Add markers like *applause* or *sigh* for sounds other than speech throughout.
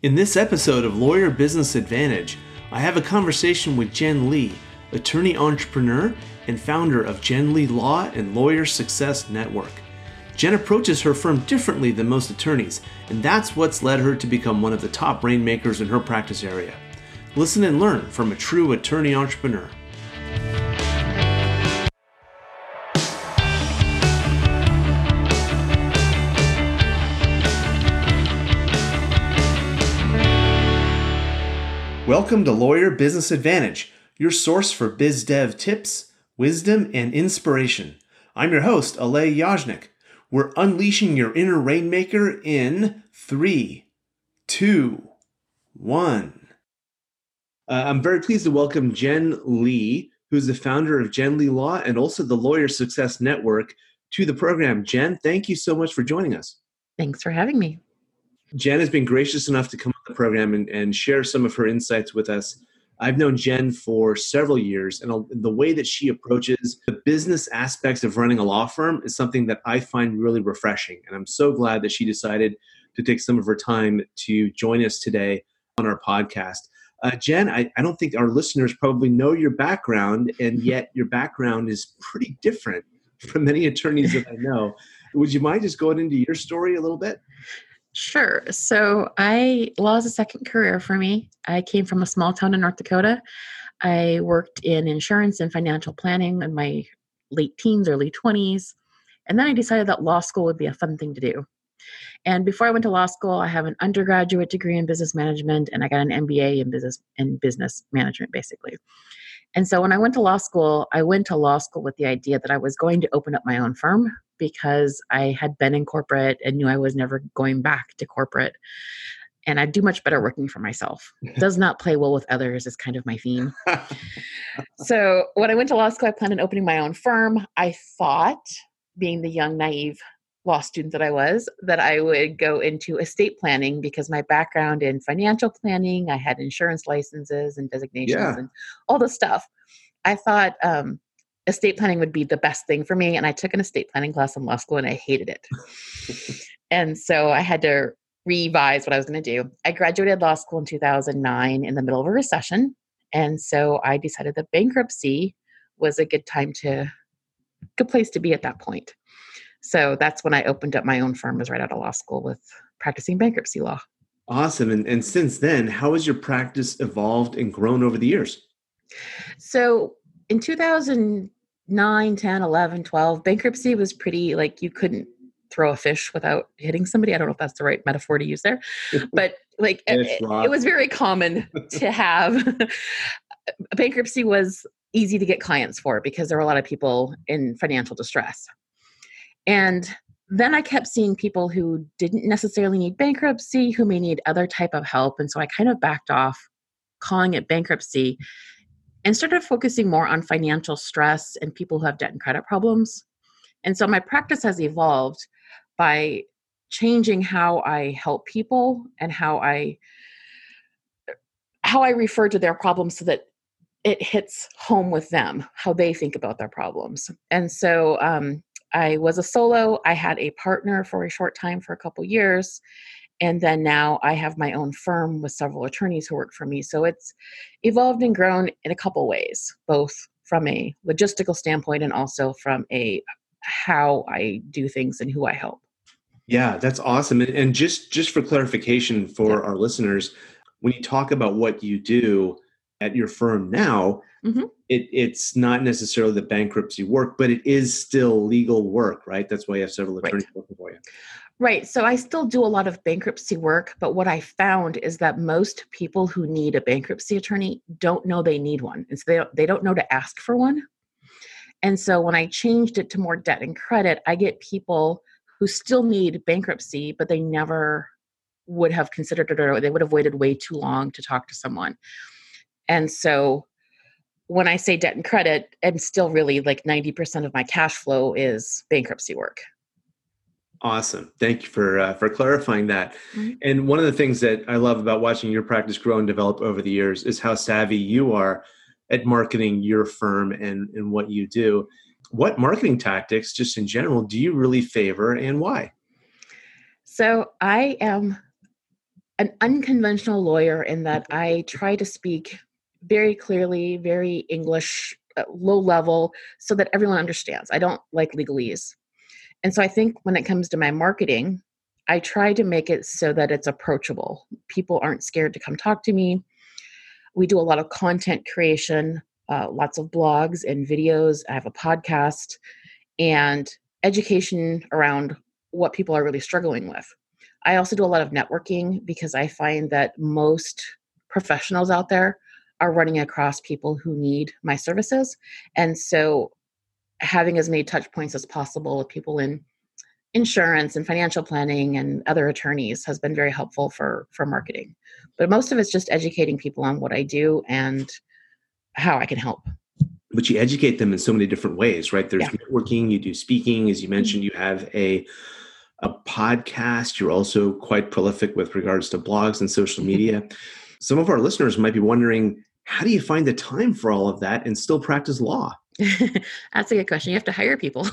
In this episode of Lawyer Business Advantage, I have a conversation with Jen Lee, attorney entrepreneur and founder of Jen Lee Law and Lawyer Success Network. Jen approaches her firm differently than most attorneys, and that's what's led her to become one of the top rainmakers in her practice area. Listen and learn from a true attorney entrepreneur. Welcome to Lawyer Business Advantage, your source for biz dev tips, wisdom, and inspiration. I'm your host, Alay Yajnik. We're unleashing your inner rainmaker in three, two, one. Uh, I'm very pleased to welcome Jen Lee, who's the founder of Jen Lee Law and also the Lawyer Success Network, to the program. Jen, thank you so much for joining us. Thanks for having me. Jen has been gracious enough to come on the program and, and share some of her insights with us. I've known Jen for several years, and the way that she approaches the business aspects of running a law firm is something that I find really refreshing. And I'm so glad that she decided to take some of her time to join us today on our podcast. Uh, Jen, I, I don't think our listeners probably know your background, and *laughs* yet your background is pretty different from many attorneys that I know. Would you mind just going into your story a little bit? Sure. So I law is a second career for me. I came from a small town in North Dakota. I worked in insurance and financial planning in my late teens, early 20s. And then I decided that law school would be a fun thing to do. And before I went to law school, I have an undergraduate degree in business management and I got an MBA in business in business management basically. And so when I went to law school, I went to law school with the idea that I was going to open up my own firm because I had been in corporate and knew I was never going back to corporate. And I'd do much better working for myself. *laughs* Does not play well with others is kind of my theme. *laughs* so when I went to law school, I planned on opening my own firm. I thought, being the young, naive law student that I was, that I would go into estate planning because my background in financial planning, I had insurance licenses and designations yeah. and all the stuff. I thought um, estate planning would be the best thing for me. And I took an estate planning class in law school and I hated it. and so I had to revise what I was going to do. I graduated law school in 2009 in the middle of a recession. And so I decided that bankruptcy was a good time to, good place to be at that point. So that's when I opened up my own firm, was right out of law school with practicing bankruptcy law. Awesome. And, and since then, how has your practice evolved and grown over the years? So in 2000, 9, 10, 11, 12, bankruptcy was pretty like you couldn't throw a fish without hitting somebody. I don't know if that's the right metaphor to use there, *laughs* but like it, it, was very common *laughs* to have *laughs* bankruptcy was easy to get clients for because there were a lot of people in financial distress. And then I kept seeing people who didn't necessarily need bankruptcy, who may need other type of help. And so I kind of backed off calling it bankruptcy and started focusing more on financial stress and people who have debt and credit problems. And so my practice has evolved by changing how I help people and how I how I refer to their problems so that it hits home with them, how they think about their problems. And so um, I was a solo. I had a partner for a short time for a couple years, and then now i have my own firm with several attorneys who work for me so it's evolved and grown in a couple ways both from a logistical standpoint and also from a how i do things and who i help yeah that's awesome and, just just for clarification for yeah. our listeners when you talk about what you do at your firm now mm-hmm. it, it's not necessarily the bankruptcy work but it is still legal work right that's why you have several attorneys right. working for you Right. So I still do a lot of bankruptcy work, but what I found is that most people who need a bankruptcy attorney don't know they need one. And so they don't, they don't know to ask for one. And so when I changed it to more debt and credit, I get people who still need bankruptcy, but they never would have considered it or they would have waited way too long to talk to someone. And so when I say debt and credit, and still really like 90% of my cash flow is bankruptcy work. Awesome. Thank you for uh, for clarifying that. Mm-hmm. And one of the things that I love about watching your practice grow and develop over the years is how savvy you are at marketing your firm and, and what you do. What marketing tactics, just in general, do you really favor and why? So I am an unconventional lawyer in that I try to speak very clearly, very English, uh, low level, so that everyone understands. I don't like legalese. And so I think when it comes to my marketing, I try to make it so that it's approachable. People aren't scared to come talk to me. We do a lot of content creation, uh, lots of blogs and videos. I have a podcast and education around what people are really struggling with. I also do a lot of networking because I find that most professionals out there are running across people who need my services. And so having as many touch points as possible with people in insurance and financial planning and other attorneys has been very helpful for for marketing but most of it's just educating people on what i do and how i can help but you educate them in so many different ways right there's yeah. networking you do speaking as you mm-hmm. mentioned you have a a podcast you're also quite prolific with regards to blogs and social mm-hmm. media some of our listeners might be wondering how do you find the time for all of that and still practice law *laughs* That's a good question. You have to hire people.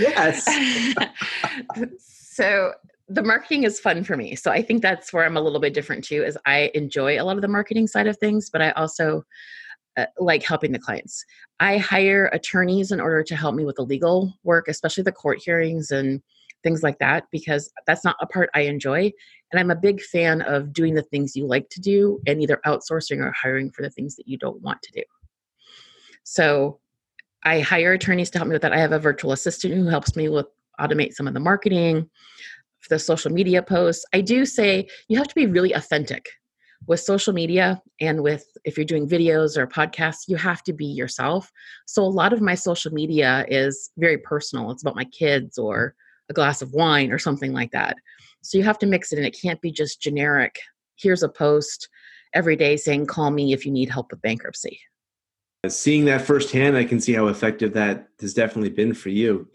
yes. *laughs* so the marketing is fun for me. So I think that's where I'm a little bit different too is I enjoy a lot of the marketing side of things, but I also uh, like helping the clients. I hire attorneys in order to help me with the legal work, especially the court hearings and things like that because that's not a part I enjoy. And I'm a big fan of doing the things you like to do and either outsourcing or hiring for the things that you don't want to do. So I hire attorneys to help me with that. I have a virtual assistant who helps me with automate some of the marketing, the social media posts. I do say you have to be really authentic with social media and with if you're doing videos or podcasts, you have to be yourself. So a lot of my social media is very personal. It's about my kids or a glass of wine or something like that. So you have to mix it and it can't be just generic. Here's a post every day saying, call me if you need help with bankruptcy. Uh, seeing that firsthand, I can see how effective that has definitely been for you.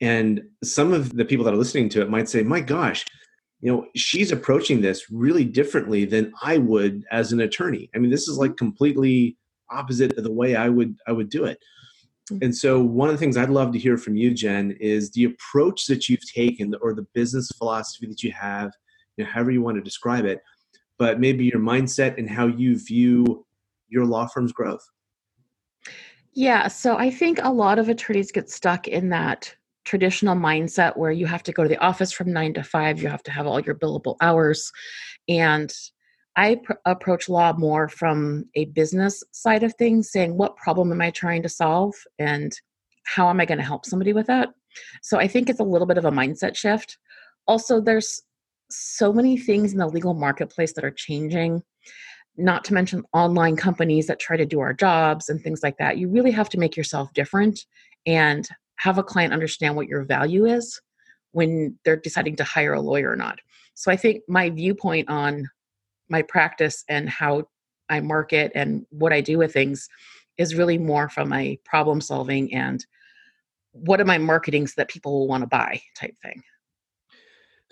And some of the people that are listening to it might say, my gosh, you know, she's approaching this really differently than I would as an attorney. I mean, this is like mm-hmm. completely opposite of the way I would I would do it. Mm. And so one of the things I'd love to hear from you, Jen, is the approach that you've taken or the business philosophy that you have, you know, however you want to describe it, but maybe your mindset and how you view your law firm's growth. Yeah, so I think a lot of attorneys get stuck in that traditional mindset where you have to go to the office from nine to five, you have to have all your billable hours. And I pr- approach law more from a business side of things, saying, what problem am I trying to solve? And how am I going to help somebody with that? So I think it's a little bit of a mindset shift. Also, there's so many things in the legal marketplace that are changing not to mention online companies that try to do our jobs and things like that. You really have to make yourself different and have a client understand what your value is when they're deciding to hire a lawyer or not. So I think my viewpoint on my practice and how I market and what I do with things is really more from a problem solving and what am I marketing so that people will want to buy type thing.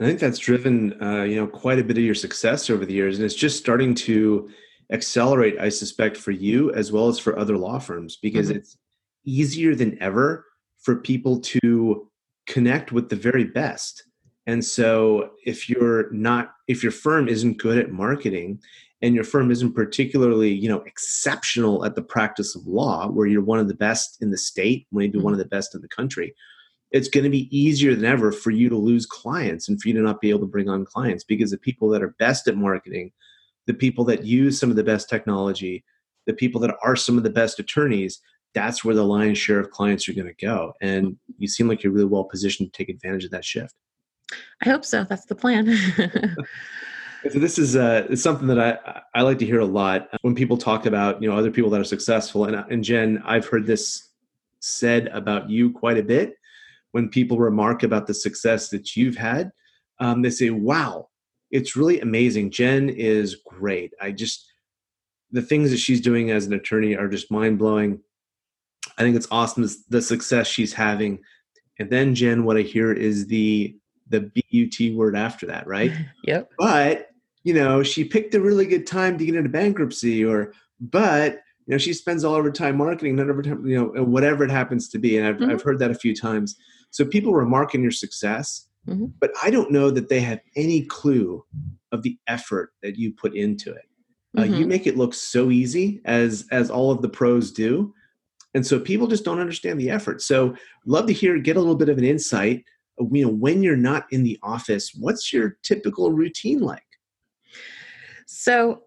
I think that's driven, uh, you know, quite a bit of your success over the years, and it's just starting to accelerate. I suspect for you as well as for other law firms because mm-hmm. it's easier than ever for people to connect with the very best. And so, if you're not, if your firm isn't good at marketing, and your firm isn't particularly, you know, exceptional at the practice of law, where you're one of the best in the state, maybe one of the best in the country, it's going to be easier than ever for you to lose clients and for you to not be able to bring on clients because the people that are best at marketing, the people that use some of the best technology, the people that are some of the best attorneys, that's where the lion's share of clients are going to go. And you seem like you're really well positioned to take advantage of that shift. I hope so. That's the plan. *laughs* *laughs* so this is uh, something that I, I like to hear a lot when people talk about you know other people that are successful. And, and Jen, I've heard this said about you quite a bit when people remark about the success that you've had, um, they say, wow, it's really amazing. Jen is great. I just, the things that she's doing as an attorney are just mind blowing. I think it's awesome the success she's having. And then Jen, what I hear is the the BUT word after that, right? *laughs* yep. But you know, she picked a really good time to get into bankruptcy, or but you know, she spends all of her time marketing, none of her time, you know, whatever it happens to be. And I've mm-hmm. I've heard that a few times. So people remark on your success, mm-hmm. but I don't know that they have any clue of the effort that you put into it. Uh, Mhm. You make it look so easy, as as all of the pros do, and so people just don't understand the effort. So, love to hear, get a little bit of an insight. You know, when you're not in the office, what's your typical routine like? So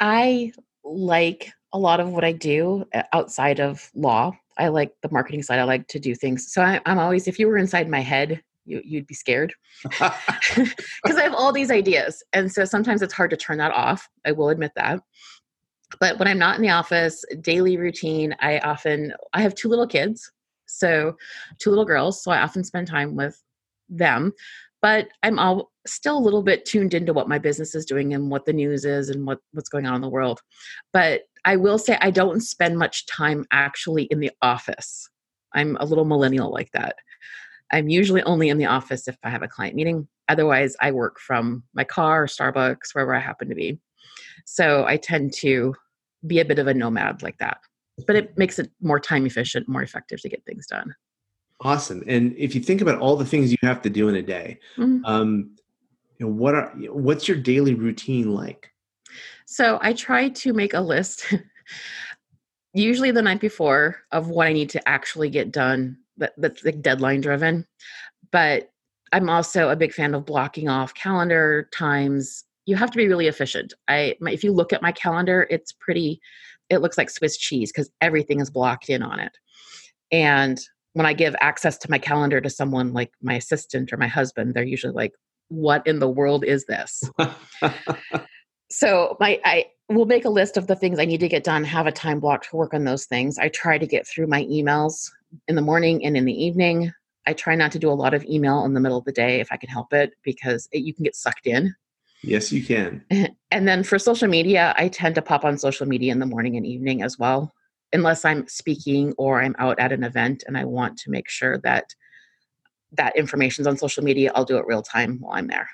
I like a lot of what I do uh, outside of law. I like the marketing side. I like to do things. So I, I'm always, if you were inside my head, you, you'd be scared *laughs* *laughs* because I have all these ideas. And so sometimes it's hard to turn that off. I will admit that. But when I'm not in the office, daily routine, I often, I have two little kids. So two little girls. So I often spend time with them. But I'm all still a little bit tuned into what my business is doing and what the news is and what, what's going on in the world. But I will say I don't spend much time actually in the office. I'm a little millennial like that. I'm usually only in the office if I have a client meeting. Otherwise, I work from my car or Starbucks, wherever I happen to be. So I tend to be a bit of a nomad like that. But it makes it more time efficient, more effective to get things done. Awesome. And if you think about all the things you have to do in a day, Mhm. um, you know, what are what's your daily routine like? So I try to make a list, *laughs* usually the night before, of what I need to actually get done that, that's like deadline driven. But I'm also a big fan of blocking off calendar times. You have to be really efficient. I my, if you look at my calendar, it's pretty. It looks like Swiss cheese because everything is blocked in on it. And when I give access to my calendar to someone like my assistant or my husband, they're usually like, "What in the world is this?" *laughs* so my i will make a list of the things i need to get done have a time block to work on those things i try to get through my emails in the morning and in the evening i try not to do a lot of email in the middle of the day if i can help it because it, you can get sucked in yes, you can. *laughs* and then for social media i tend to pop on social media in the morning and evening as well unless i'm speaking or i'm out at an event and i want to make sure that that information's on social media i'll do it real time while i'm there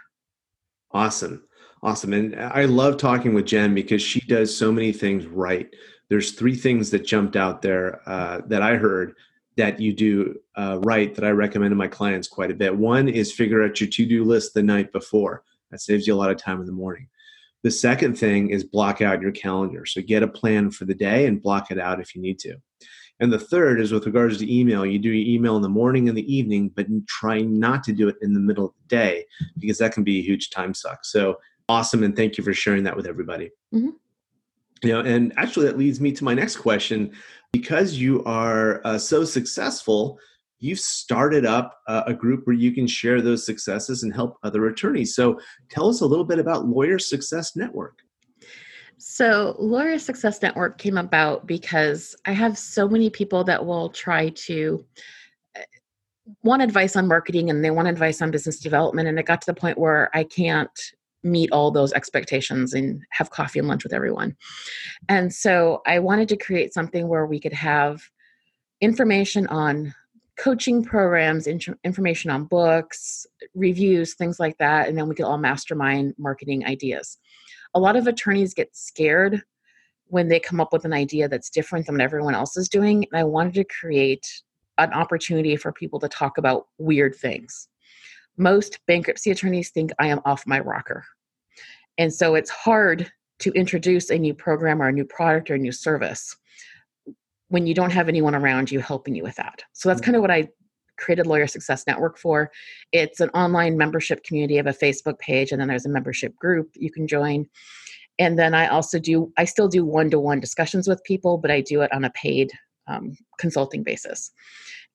Awesome. Awesome. And I love talking with Jen because she does so many things right. There's three things that jumped out there uh, that I heard that you do uh, right that I recommend to my clients quite a bit. One is figure out your to do list the night before. That saves you a lot of time in the morning. The second thing is block out your calendar. So get a plan for the day and block it out if you need to. And the third is with regards to email, you do your email in the morning and the evening, but try not to do it in the middle of the day because that can be a huge time suck. So awesome. And thank you for sharing that with everybody. Mhm. You know, and actually that leads me to my next question. Because you are uh, so successful, you've started up a group where you can share those successes and help other attorneys. So tell us a little bit about Lawyer Success Network. So, Lawyer Success Network came about because I have so many people that will try to uh, want advice on marketing and they want advice on business development. And it got to the point where I can't meet all those expectations and have coffee and lunch with everyone. And so, I wanted to create something where we could have information on coaching programs, int- information on books, reviews, things like that. And then we could all mastermind marketing ideas a lot of attorneys get scared when they come up with an idea that's different than what everyone else is doing. And I wanted to create an opportunity for people to talk about weird things. Most bankruptcy attorneys think I am off my rocker. And so it's hard to introduce a new program or a new product or a new service when you don't have anyone around you helping you with that. So that's kind of what I created Lawyer Success Network for. It's an online membership community of a Facebook page, and then there's a membership group you can join. And then I also do, I still do one to one discussions with people, but I do it on a paid um, consulting basis.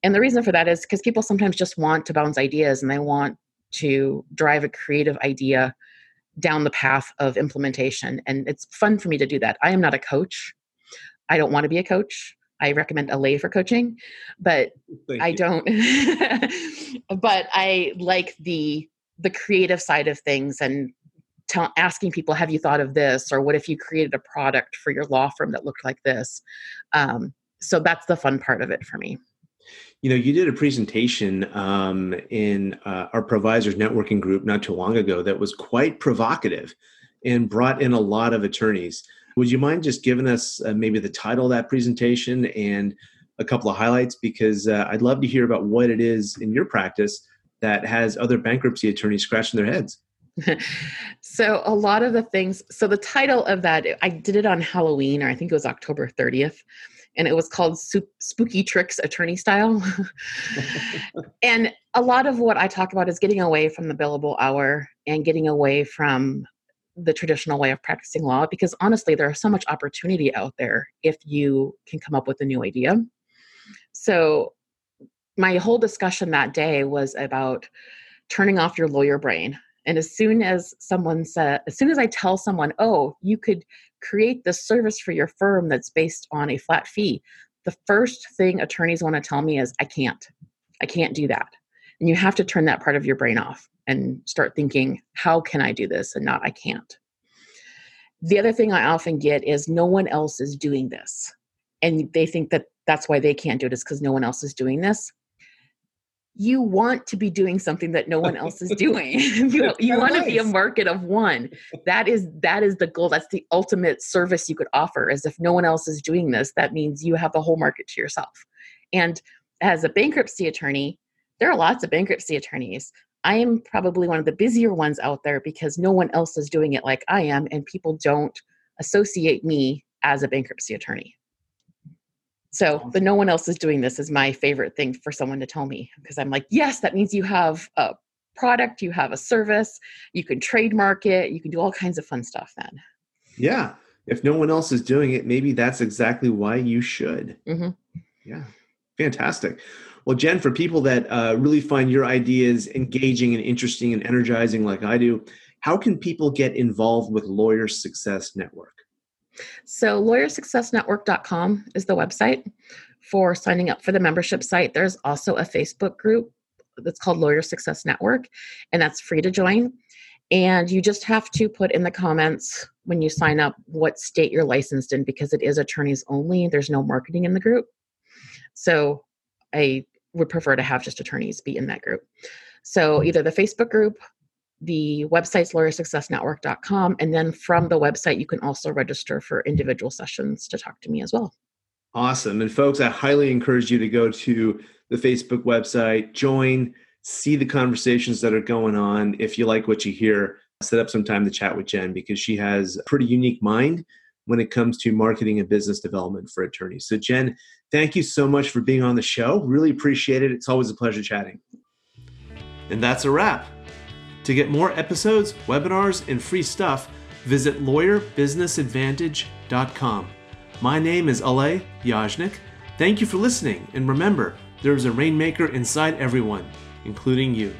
And the reason for that is because people sometimes just want to bounce ideas and they want to drive a creative idea down the path of implementation. And it's fun for me to do that. I am not a coach. I don't want to be a coach. I recommend Alay for coaching, but Thank I you. don't. *laughs* but I like the the creative side of things and tell, asking people, "Have you thought of this?" or "What if you created a product for your law firm that looked like this?" Um, so that's the fun part of it for me. You know, you did a presentation um, in uh, our ProVisors networking group not too long ago that was quite provocative and brought in a lot of attorneys. Would you mind just giving us uh, maybe the title of that presentation and a couple of highlights? Because uh, I'd love to hear about what it is in your practice that has other bankruptcy attorneys scratching their heads. *laughs* so a lot of the things so the title of that i did it on halloween or i think it was october 30th and it was called spooky tricks attorney style *laughs* and a lot of what i talk about is getting away from the billable hour and getting away from the traditional way of practicing law because honestly there's so much opportunity out there if you can come up with a new idea. So my whole discussion that day was about turning off your lawyer brain and as soon as someone said as soon as i tell someone oh you could create this service for your firm that's based on a flat fee the first thing attorneys want to tell me is i can't. I can't do that. And you have to turn that part of your brain off and start thinking, how can I do this and not I can't. The other thing I often get is no one else is doing this. And they think that that's why they can't do it is because no one else is doing this. You want to be doing something that no one else is *laughs* doing. *laughs* you you want to be a market of one. That is that is the goal. That's the ultimate service you could offer. Is if no one else is doing this, that means you have the whole market to yourself. And as a bankruptcy attorney, there are lots of bankruptcy attorneys. I am probably one of the busier ones out there because no one else is doing it like I am, and people don't associate me as a bankruptcy attorney. So, but no one else is doing this is my favorite thing for someone to tell me because I'm like, yes, that means you have a product, you have a service, you can trademark it, you can do all kinds of fun stuff then. Yeah. If no one else is doing it, maybe that's exactly why you should. Mm-hmm. Yeah. Fantastic. Well, Jen, for people that uh, really find your ideas engaging and interesting and energizing like I do, how can people get involved with Lawyer Success Network? So, lawyersuccessnetwork.com is the website for signing up for the membership site. There's also a Facebook group that's called Lawyer Success Network, and that's free to join. And you just have to put in the comments when you sign up what state you're licensed in because it is attorneys only. There's no marketing in the group. So I would prefer to have just attorneys be in that group. So hmm. either the Facebook group, the website's lawyersuccessnetwork.com, and then from the website, you can also register for individual sessions to talk to me as well. Awesome. And folks, I highly encourage you to go to the Facebook website, join, see the conversations that are going on. If you like what you hear, set up some time to chat with Jen because she has a pretty unique mind when it comes to marketing and business development for attorneys. So, Jen, thank you so much for being on the show. Really appreciate it. It's always a pleasure chatting. And that's a wrap. To get more episodes, webinars, and free stuff, visit lawyerbusinessadvantage.com. My name is Alay Yajnik. Thank you for listening, and remember, there is a rainmaker inside everyone, including you.